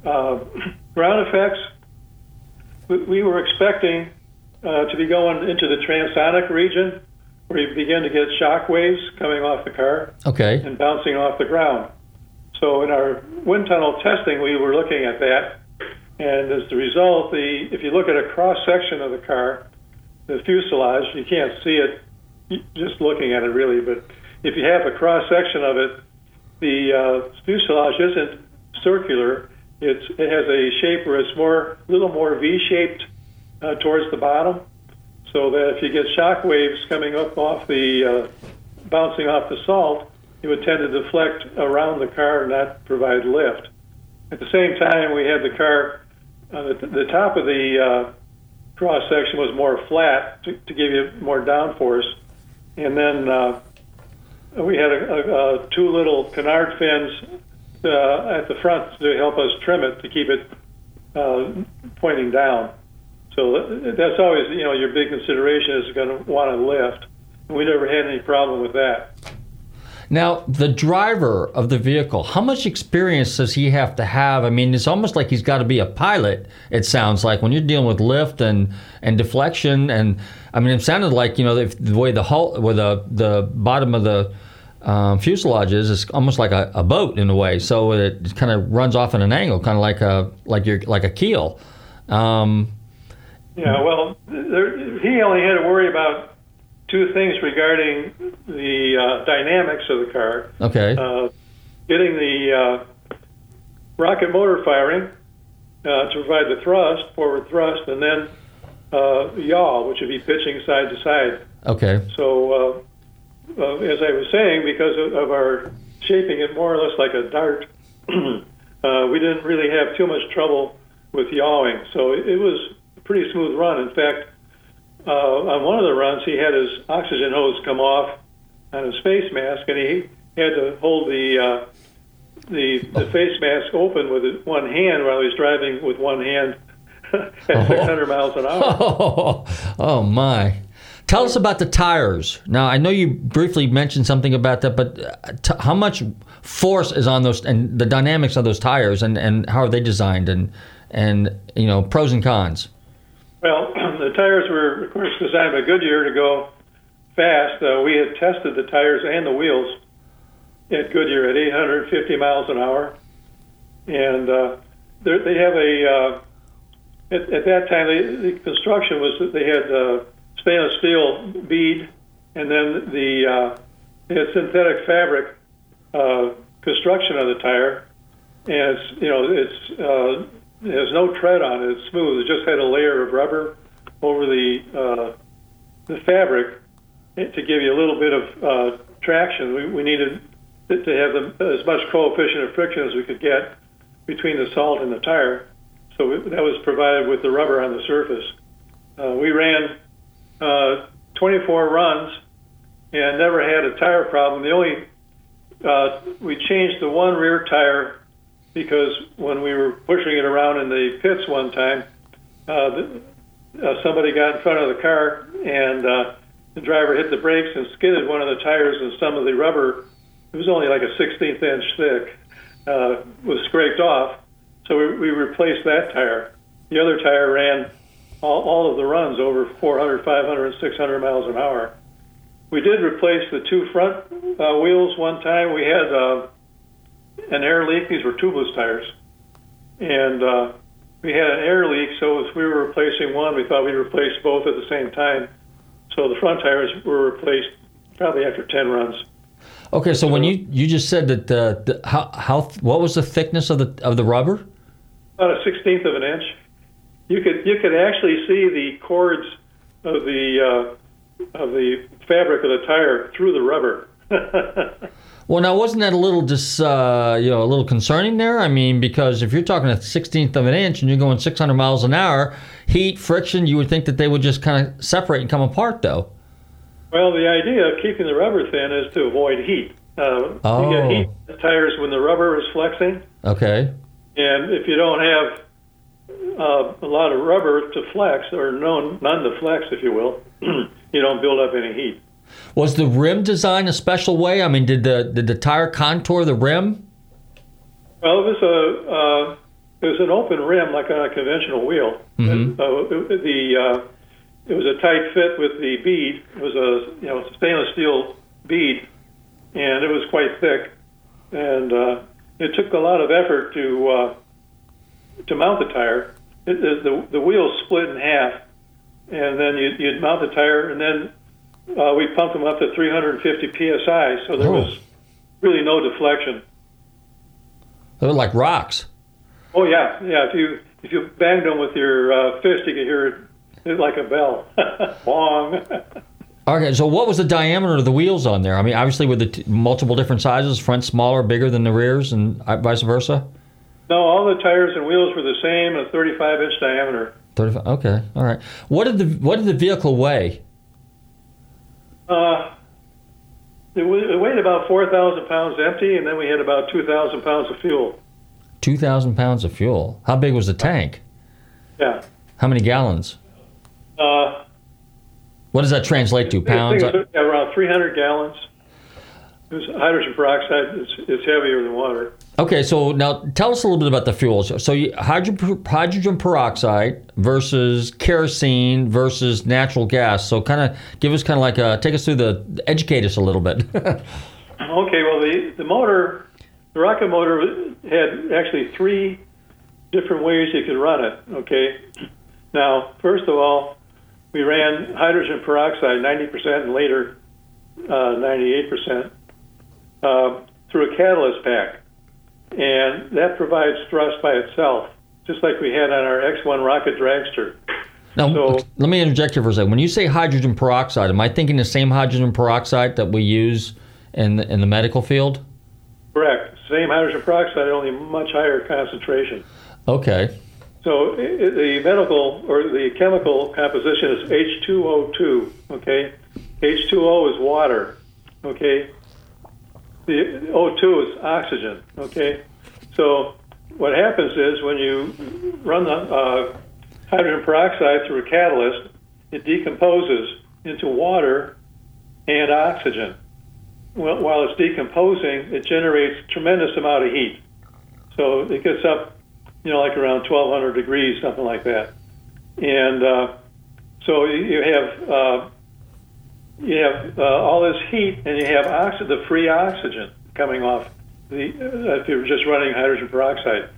Uh, <clears throat> ground effects, we, we were expecting uh, to be going into the transonic region where you begin to get shock waves coming off the car Okay. and bouncing off the ground. So in our wind tunnel testing, we were looking at that, and as the result, the if you look at a cross section of the car, the fuselage, you can't see it just looking at it really, but if you have a cross section of it, the uh, fuselage isn't circular. It's it has a shape where it's more a little more V-shaped uh, towards the bottom, so that if you get shock waves coming up off the uh, bouncing off the salt, it would tend to deflect around the car and not provide lift. At the same time, we had the car, uh, the, the top of the uh, cross section was more flat to, to give you more downforce, and then uh, we had a, a, a two little canard fins uh, at the front to help us trim it to keep it uh, pointing down. So that's always, you know, your big consideration is going to want to lift. We never had any problem with that. Now, the driver of the vehicle, how much experience does he have to have? I mean, it's almost like he's got to be a pilot, it sounds like, when you're dealing with lift and, and deflection. And I mean, it sounded like, you know, the, the way the hull, where the, the bottom of the um, fuselage is, is almost like a, a boat in a way. So it kind of runs off at an angle, kind of like a, like your, like a keel. Um, Yeah, well, there, he only had to worry about two things regarding the uh, dynamics of the car. okay. Uh, getting the uh, rocket motor firing uh, to provide the thrust, forward thrust, and then uh, yaw, which would be pitching side to side. okay. So, uh, uh, as I was saying, because of, of our shaping it more or less like a dart, <clears throat> uh, we didn't really have too much trouble with yawing. So it, it was a pretty smooth run. In fact, uh, on one of the runs, he had his oxygen hose come off on his face mask, and he had to hold the uh, the, the face mask open with one hand while he was driving with one hand <laughs> at 600 miles an hour. Oh, <laughs> oh my. Tell us about the tires. Now, I know you briefly mentioned something about that, but uh, t- how much force is on those and the dynamics of those tires and, and how are they designed and, and, you know, pros and cons? Well, <clears throat> the tires were, of course, designed by Goodyear to go fast. Uh, we had tested the tires and the wheels at Goodyear at 850 miles an hour, and uh, they're- have a. Uh, at, at that time, they, the construction was that they had uh, stainless steel bead, and then the uh, they had synthetic fabric uh, construction of the tire, and it's you know it's uh, there's no tread on it. It's smooth. It just had a layer of rubber over the uh, the fabric to give you a little bit of uh, traction. We, we needed to have the, as much coefficient of friction as we could get between the salt and the tire. So we, that was provided with the rubber on the surface. Uh, we ran uh, 24 runs and never had a tire problem. The only uh, we changed the one rear tire because when we were pushing it around in the pits one time, uh, the, uh, somebody got in front of the car and uh, the driver hit the brakes and skidded one of the tires and some of the rubber. It was only like a 16th inch thick. Uh, was scraped off, so we, we replaced that tire. The other tire ran all, all of the runs over 400, 500, and 600 miles an hour. We did replace the two front uh, wheels one time. We had uh, an air leak. These were tubeless tires, and uh, we had an air leak. So if we were replacing one, we thought we'd replace both at the same time. So the front tires were replaced probably after 10 runs. Okay, so when you, you just said that the, the how, how what was the thickness of the of the rubber? about a sixteenth of an inch. You could you could actually see the cords of the uh, of the fabric of the tire through the rubber. <laughs> Well, now wasn't that a little dis, uh, you know, a little concerning there? I mean, because if you're talking a sixteenth of an inch and you're going 600 miles an hour, heat, friction, you would think that they would just kind of separate and come apart, though. well, the idea of keeping the rubber thin is to avoid heat. Uh, You Oh. get heat in the tires when the rubber is flexing, Okay. And if you don't have uh, a lot of rubber to flex, or no, none to flex, if you will, <clears throat> you don't build up any heat. Was the rim designed a special way? I mean, did the did the tire contour the rim? Well, it was a uh, it was an open rim like on a conventional wheel. Mhm. Uh, it, the uh, it was a tight fit with the bead. It was a you know stainless steel bead, and it was quite thick. And uh, it took a lot of effort to uh, to mount the tire. It, it, the the wheels split in half, and then you, you'd mount the tire, and then uh, we pumped them up to 350 psi, so there Oh. was really no deflection. They were like rocks. Oh yeah, yeah. If you if you banged them with your uh, fist, you could hear it, like a bell, <laughs> bong. <laughs> Okay, so what was the diameter of the wheels on there? I mean, obviously with the t- multiple different sizes, front smaller, bigger than the rears, and uh, vice versa. no, all the tires and wheels were the same, a 35 inch diameter. Thirty-five. Okay, all right. What did the what did the vehicle weigh? Uh, it, wa- it weighed about 4,000 pounds empty, and then we had about 2,000 pounds of fuel. Two thousand pounds of fuel. How big was the tank? Yeah. How many gallons? Uh, What does that translate to? Pounds? think it was around 300 gallons. It was hydrogen peroxide. It's, it's heavier than water. Okay, so now tell us a little bit about the fuels. So hydrogen, hydrogen peroxide versus kerosene versus natural gas. So kind of give us kind of like a take us through the educate us a little bit. <laughs> Okay, well, the, the motor, the rocket motor had actually three different ways you could run it. Okay, now, first of all, we ran hydrogen peroxide 90% and later uh, 98% uh, through a catalyst pack. And that provides thrust by itself, just like we had on our X1 rocket dragster. now let me interject here for a second. When you say hydrogen peroxide, am I thinking the same hydrogen peroxide that we use in the, in the medical field? Correct. Same hydrogen peroxide, only much higher concentration. Okay. So the medical or the chemical composition is H2O2. Okay, H2O is water. Okay, the O2 is oxygen. Okay, so what happens is when you run the uh, hydrogen peroxide through a catalyst, it decomposes into water and oxygen. Well, while it's decomposing, it generates tremendous amount of heat. So it gets up you know, like around 1200 degrees, something like that. And uh, so you have uh, you have uh, all this heat, and you have oxy- the free oxygen coming off the uh, if you're just running hydrogen peroxide.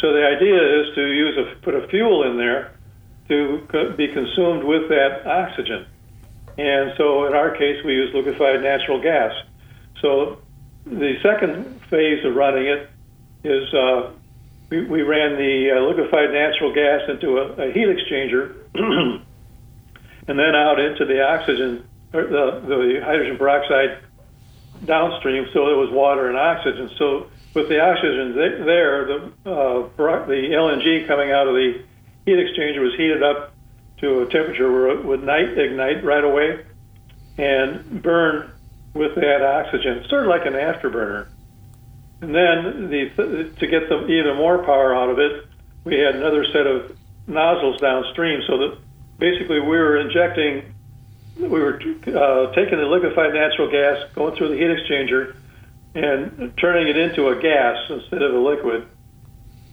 So the idea is to use a put a fuel in there to co- be consumed with that oxygen. And so in our case, we use liquefied natural gas. So the second phase of running it is uh, we, we ran the uh, liquefied natural gas into a, a heat exchanger <clears throat> and then out into the oxygen, the, the hydrogen peroxide downstream, so it was water and oxygen. So with the oxygen there, the, uh, the LNG coming out of the heat exchanger was heated up to a temperature where it would night, ignite right away and burn with that oxygen, sort of like an afterburner. And then the, to get the, even more power out of it, we had another set of nozzles downstream so that basically we were injecting, we were uh, taking the liquefied natural gas, going through the heat exchanger, and turning it into a gas instead of a liquid.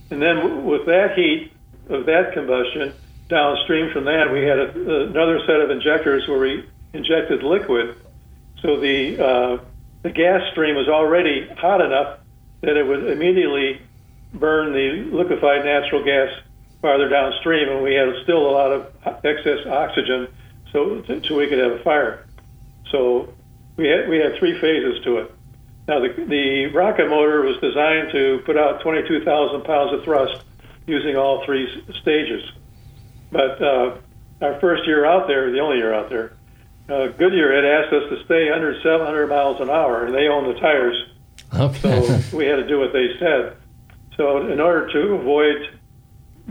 And then with that heat of that combustion, downstream from that, we had a, another set of injectors where we injected liquid. So the uh, the gas stream was already hot enough that it would immediately burn the liquefied natural gas farther downstream, and we had still a lot of excess oxygen, so so we could have a fire. So we had we had three phases to it. Now the the rocket motor was designed to put out 22,000 pounds of thrust using all three stages. But uh, our first year out there, the only year out there, uh, Goodyear had asked us to stay under 700 miles an hour, and they owned the tires. Okay. So we had to do what they said. So in order to avoid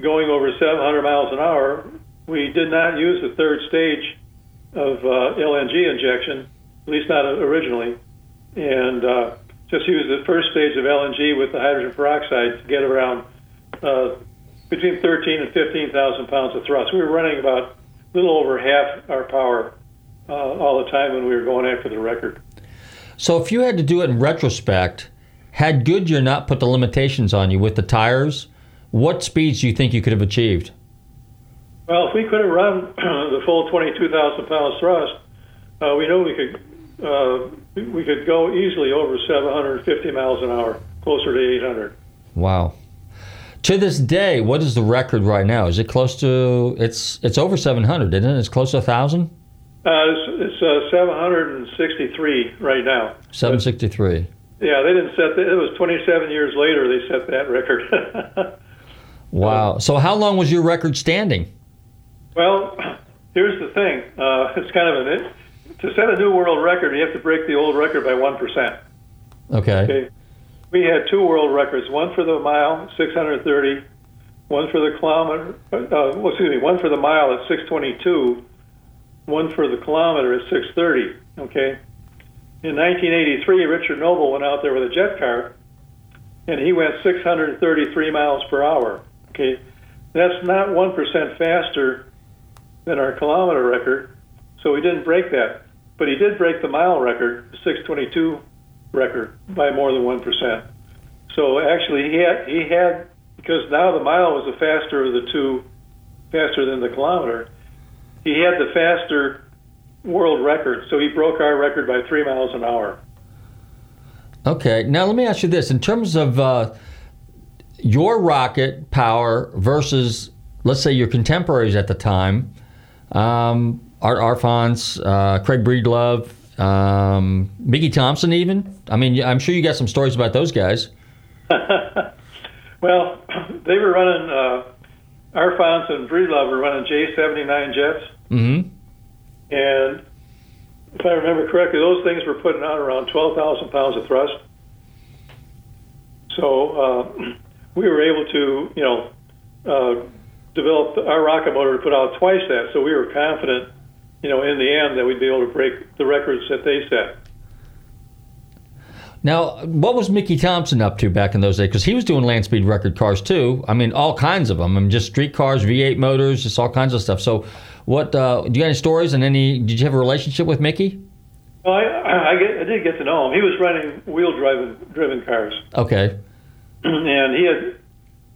going over 700 miles an hour, we did not use the third stage of uh, LNG injection, at least not originally, and uh, just used the first stage of LNG with the hydrogen peroxide to get around uh, between 13 and 15,000 pounds of thrust. We were running about a little over half our power uh, all the time when we were going after the record. So if you had to do it in retrospect, had Goodyear not put the limitations on you with the tires, what speeds do you think you could have achieved? Well, if we could have run <clears throat> the full 22,000 pounds thrust, uh, we know we could uh, we could go easily over 750 miles an hour, closer to 800. Wow. To this day, what is the record right now? Is it close to? It's it's over 700, isn't it? It's close to a thousand. Uh, it's it's uh, 763 right now. 763. Yeah, they didn't set that. It was 27 years later they set that record. <laughs> Wow. So how long was your record standing? Well, here's the thing. Uh, it's kind of an to set a new world record, you have to break the old record by one percent. Okay. Okay. We had two world records, one for the mile, 630, one for the kilometer, uh, well, excuse me, one for the mile at 622, one for the kilometer at 630. Okay. In 1983, Richard Noble went out there with a jet car, and he went 633 miles per hour. Okay. That's not 1% faster than our kilometer record, so he didn't break that. But he did break the mile record, the 622 record, by more than 1%. So actually, he had, he had, because now the mile was the faster of the two, faster than the kilometer, he had the faster world record. So he broke our record by three miles an hour. Okay. Now let me ask you this: in terms of uh, your rocket power versus, let's say, your contemporaries at the time, um, Art Arfons, uh, Craig Breedlove, um, Mickey Thompson, even. I mean, I'm sure you got some stories about those guys. <laughs> well, <clears throat> they were running. Uh, Arfons and Breedlove were running J79 jets, Mm-hmm. and if I remember correctly, those things were putting out around 12,000 pounds of thrust. So uh, <clears throat> we were able to, you know, uh, develop our rocket motor to put out twice that. So we were confident, you know, in the end that we'd be able to break the records that they set. Now, what was Mickey Thompson up to back in those days? Because he was doing land speed record cars too. I mean, all kinds of them. I mean, just street cars, V8 motors, just all kinds of stuff. So, what? Uh, do you got any stories and any? Did you have a relationship with Mickey? Well, I, I, get, I did get to know him. He was running wheel driven driven cars, Okay. <clears throat> and he had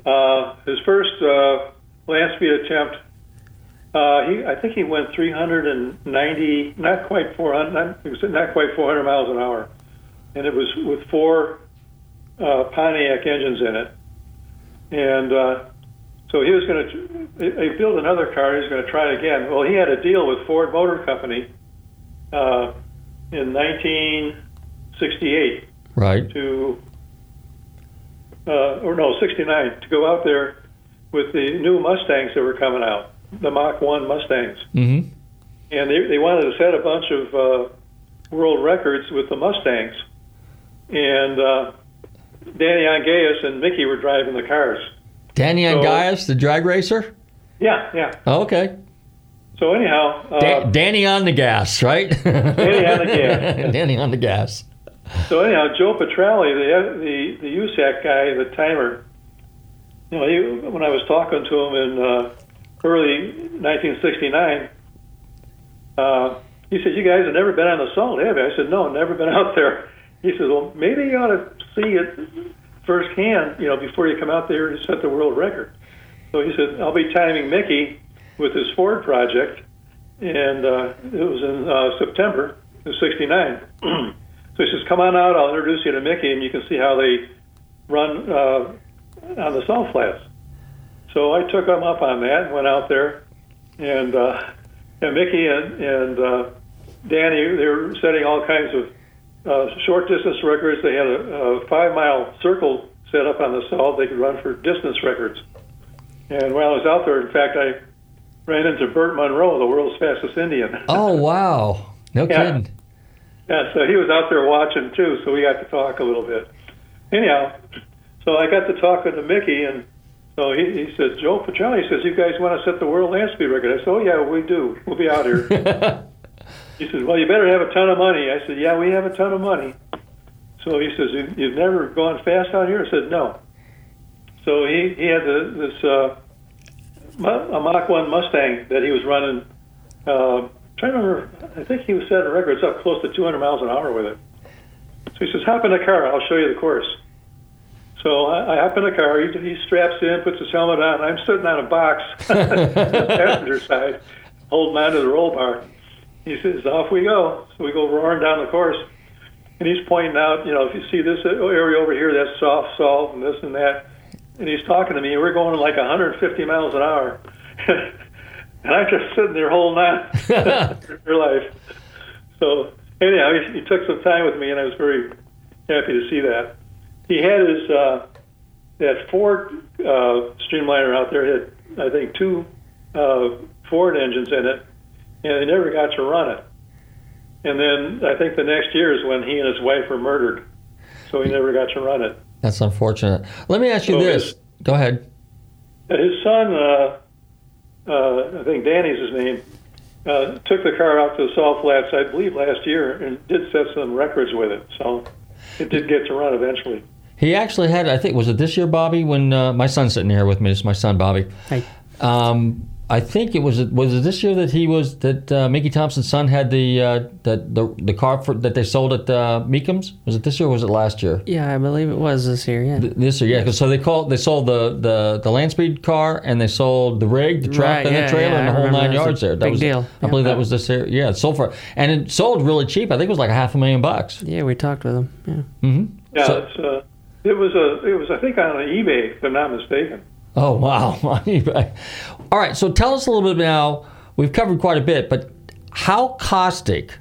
uh, his first uh, land speed attempt. Uh, he, I think he went 390, not quite 400, not, not quite 400 miles an hour, and it was with four uh, Pontiac engines in it. And uh, so he was going to, they built another car. He was going to try it again. Well, he had a deal with Ford Motor Company uh, in 1968 Right. to, uh, or no, 69, to go out there with the new Mustangs that were coming out, the Mach 1 Mustangs. Mm-hmm. And they, they wanted to set a bunch of uh, world records with the Mustangs. And uh, Danny Ongais and Mickey were driving the cars. Danny So- the drag racer. Yeah, yeah. Oh, okay. So anyhow, uh, Da- Danny on the gas, right? Danny on the gas. <laughs> Danny on the gas. So anyhow, Joe Petrali, the the the USAC guy, the timer, you know, he, when I was talking to him in uh, early 1969, uh, he said, "You guys have never been on the Salt, have you?" I said, "No, never been out there." <laughs> He said, "Well, maybe you ought to see it firsthand, you know, before you come out there to set the world record." So he said, "I'll be timing Mickey with his Ford project," and uh, it was in uh, September of '69. <clears throat> So he says, "Come on out. I'll introduce you to Mickey, and you can see how they run uh, on the salt flats." So I took him up on that and went out there, and, uh, and Mickey and, and uh, Danny they were setting all kinds of uh, short distance records. They had a, a five mile circle set up on the salt. They could run for distance records. And while I was out there, in fact, I ran into Burt Munro, the world's fastest Indian. <laughs> Oh wow! No Yeah. kidding. Yeah, so he was out there watching too, so we got to talk a little bit. Anyhow, so I got to talking to Mickey, and so he, he said, Joe Petrali, he says, you guys want to set the world land speed record? I said, oh, yeah, we do. We'll be out here. <laughs> he says, well, you better have a ton of money. I said, yeah, we have a ton of money. So he says, "You- you've never gone fast out here? I said, no. So he he had the, this uh, a Mach One Mustang that he was running. Uh, trying to remember, I think he was setting records up close to 200 miles an hour with it. So he says, "Hop in the car. I'll show you the course." So I, I hop in the car. He, he straps in, puts his helmet on. I'm sitting on a box <laughs> on the passenger side, holding on to the roll bar. He says, "Off we go." So we go roaring down the course, and he's pointing out, you know, if you see this area over here, that's soft salt and this and that. And he's talking to me. We're going like 150 miles an hour, <laughs> and I'm just sitting there holding on <laughs> for life. So anyhow, he, he took some time with me, and I was very happy to see that. He had his uh, that Ford uh, Streamliner out there had I think two uh, Ford engines in it, and he never got to run it. And then I think the next year is when he and his wife were murdered, so he never got to run it. That's unfortunate. Let me ask you So this. his- Go ahead. His son, uh, uh, I think Danny's his name, uh, took the car out to the Salt Flats, I believe, last year, and did set some records with it. So it did get to run eventually. He actually had, I think, was it this year, Bobby? When uh, my son's sitting here with me, it's my son, Bobby. Hey. Um, I think it was was it this year that he was that uh, Mickey Thompson's son had the uh, that the the car for, that they sold at uh, Mecum's. Was it this year or was it last year? Yeah, I believe it was this year. Yeah. Th- This year, yeah. 'cause so they called they sold the the the land speed car and they sold the rig, the truck, Right, and yeah, the trailer, yeah, and I the whole nine that was a yards there. That big was deal. I believe that was this year. Yeah, it sold for and it sold really cheap. I think it was like a half a million bucks. Yeah, we talked with him. Yeah. hmm Yeah, So- it's, uh, it was a it was I think on eBay, if I'm not mistaken. Oh wow! <laughs> On eBay. All right, so tell us a little bit now. We've covered quite a bit, but how caustic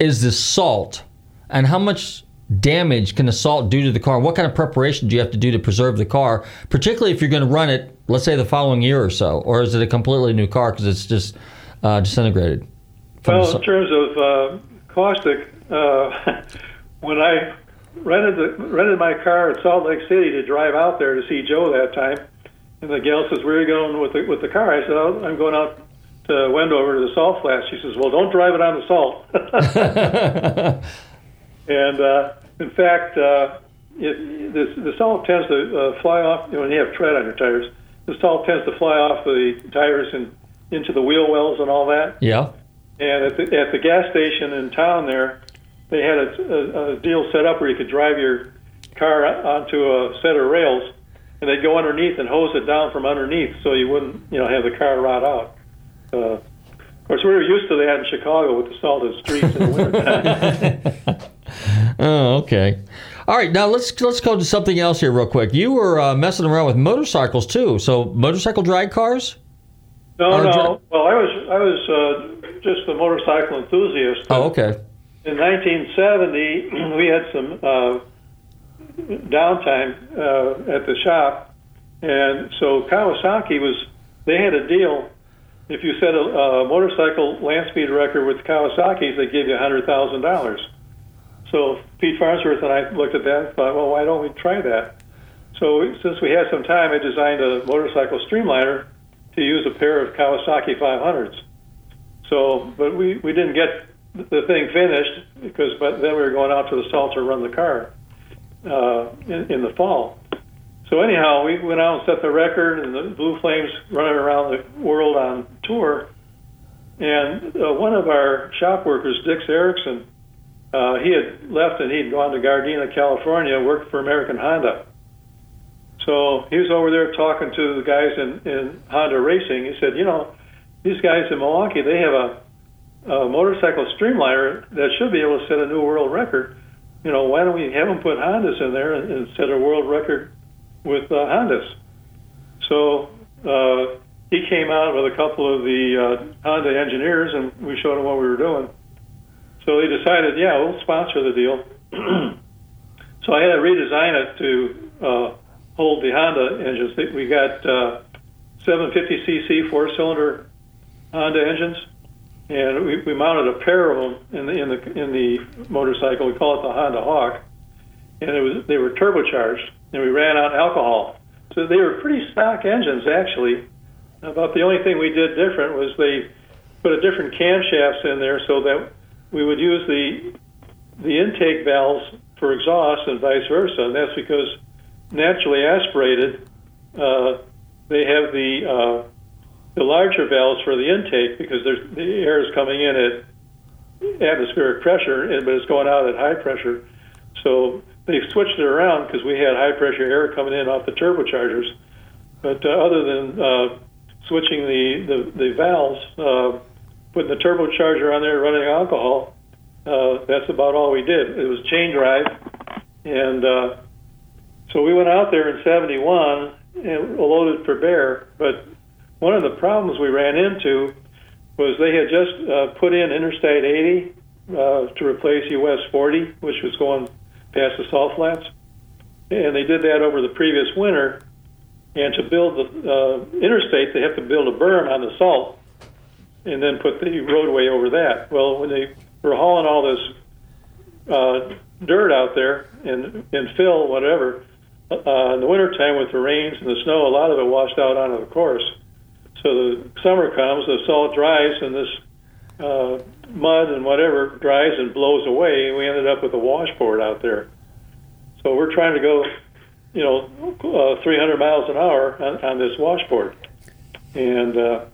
is the salt, and how much damage can the salt do to the car? What kind of preparation do you have to do to preserve the car, particularly if you're going to run it, let's say the following year or so, or is it a completely new car because it's just uh, disintegrated? Well, in terms of uh, caustic, uh, <laughs> when I rented the rented my car at Salt Lake City to drive out there to see Joe that time, and the gal says, "Where are you going with the with the car?" I said, oh, "I'm going out to Wendover to the salt flats." She says, "Well, don't drive it on the salt." <laughs> and uh, in fact, uh, it, the, the salt tends to uh, fly off you know, when you have tread on your tires. The salt tends to fly off the tires and into the wheel wells and all that. Yeah. And at the, at the gas station in town there, they had a, a, a deal set up where you could drive your car onto a set of rails, and they'd go underneath and hose it down from underneath, so you wouldn't, you know, have the car rot out. Uh, of course, we were used to that in Chicago with the salted streets in the wintertime. <laughs> <laughs> Oh, okay. All right, now let's let's go to something else here real quick. You were uh, messing around with motorcycles too. So motorcycle drag cars? no, Or no. dri- Well, I was I was uh, just a motorcycle enthusiast. Oh, okay. In 1970, <clears throat> we had some uh, downtime uh, at the shop, and so Kawasaki was they had a deal. If you set a, a motorcycle land speed record with Kawasaki's, they give you hundred thousand dollars. So Pete Farnsworth and I looked at that and thought, well, why don't we try that? So since we had some time, I designed a motorcycle streamliner to use a pair of Kawasaki 500s. So, but we, we didn't get the thing finished because but then we were going out to the salt to run the car uh, in, in the fall. So anyhow, we went out and set the record, and the Blue Flames running around the world on tour. And uh, one of our shop workers, Dix Erickson, uh, he had left and he'd gone to Gardena, California, worked for American Honda. So he was over there talking to the guys in, in Honda Racing. He said, you know, these guys in Milwaukee, they have a, a motorcycle streamliner that should be able to set a new world record. You know, why don't we have them put Hondas in there and, and set a world record with uh, Hondas? So uh, he came out with a couple of the uh, Honda engineers, and we showed them what we were doing. So they decided, yeah, we'll sponsor the deal. <clears throat> so I had to redesign it to uh, hold the Honda engines. We got uh, 750cc four-cylinder Honda engines, and we, we mounted a pair of them in the in the in the motorcycle. We call it the Honda Hawk, and it was they were turbocharged, and we ran out alcohol. So they were pretty stock engines actually. About the only thing we did different was they put a different camshafts in there so that we would use the the intake valves for exhaust and vice versa. And that's because naturally aspirated uh, they have the uh, the larger valves for the intake because there's, the air is coming in at atmospheric pressure, but it's going out at high pressure. So they switched it around because we had high pressure air coming in off the turbochargers. But uh, other than uh, switching the, the, the valves, uh, putting the turbocharger on there, running alcohol, uh, that's about all we did. It was chain drive. And uh, so we went out there in 71 and loaded for bear. But one of the problems we ran into was they had just uh, put in Interstate 80 uh, to replace US 40, which was going past the salt flats. And they did that over the previous winter. And to build the uh, interstate, they have to build a berm on the salt and then put the roadway over that. Well, when they were hauling all this uh, dirt out there and, and fill, whatever, uh, in the wintertime with the rains and the snow, a lot of it washed out onto the course. So the summer comes, the salt dries, and this uh, mud and whatever dries and blows away, and we ended up with a washboard out there. So we're trying to go, you know, uh, 300 miles an hour on, on this washboard. And uh,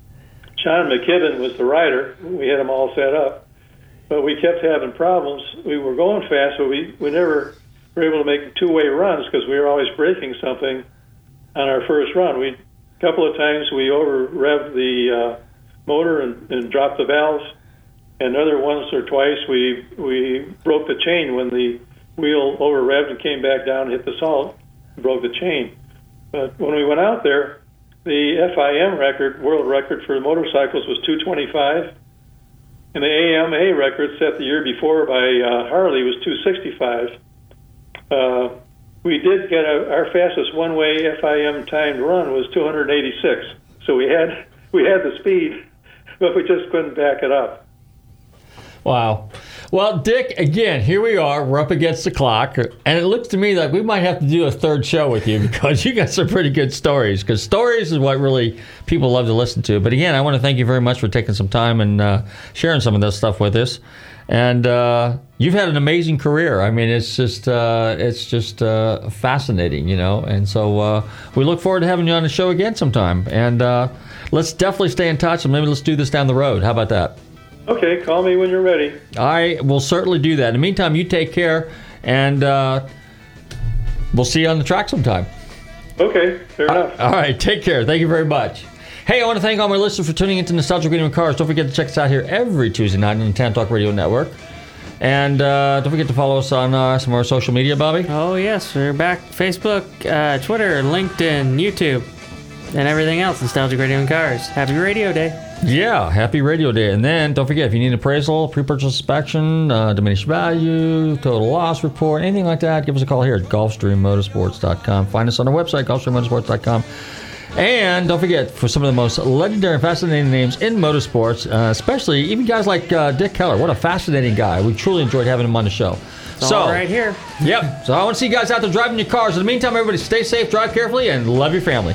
John McKibben was the rider. We had him all set up, but we kept having problems. We were going fast, but we, we never were able to make two-way runs because we were always breaking something on our first run. We a couple of times we over revved the uh, motor and, and dropped the valves, and other once or twice we we broke the chain when the wheel over revved and came back down and hit the salt, broke the chain. But when we went out there, the FIM record, world record for motorcycles was 225, and the AMA record set the year before by uh, Harley was 265. Uh, we did get a, our fastest one-way FIM timed run was 286. So we had we had the speed, but we just couldn't back it up. Wow. Well, Dick, again, here we are. We're up against the clock. And it looks to me like we might have to do a third show with you <laughs> because you got some pretty good stories. Because stories is what really people love to listen to. But again, I want to thank you very much for taking some time and uh, sharing some of this stuff with us. And uh, you've had an amazing career. I mean, it's just uh, it's just uh, fascinating, you know. And so uh, we look forward to having you on the show again sometime. And uh, let's definitely stay in touch. And maybe let's do this down the road. How about that? Okay, call me when you're ready. I will certainly do that. In the meantime, you take care, and uh, we'll see you on the track sometime. Okay, fair enough. All right, take care. Thank you very much. Hey, I want to thank all my listeners for tuning into Nostalgic Radio and Cars. Don't forget to check us out here every Tuesday night on the Tan Talk Radio Network. And uh, don't forget to follow us on uh, some of our social media, Bobby. Oh, yes. We're back. Facebook, uh, Twitter, LinkedIn, YouTube, and everything else. Nostalgic Radio and Cars. Happy Radio Day. Yeah, happy radio day. And then don't forget if you need an appraisal, pre purchase inspection, uh, diminished value, total loss report, anything like that, give us a call here at GulfstreamMotorsports.com. Find us on our website, GulfstreamMotorsports.com. And don't forget, for some of the most legendary and fascinating names in motorsports, uh, especially even guys like uh, Dick Keller, what a fascinating guy. We truly enjoyed having him on the show. It's all right here. Yep. So I want to see you guys out there driving your cars. In the meantime, everybody stay safe, drive carefully, and love your family.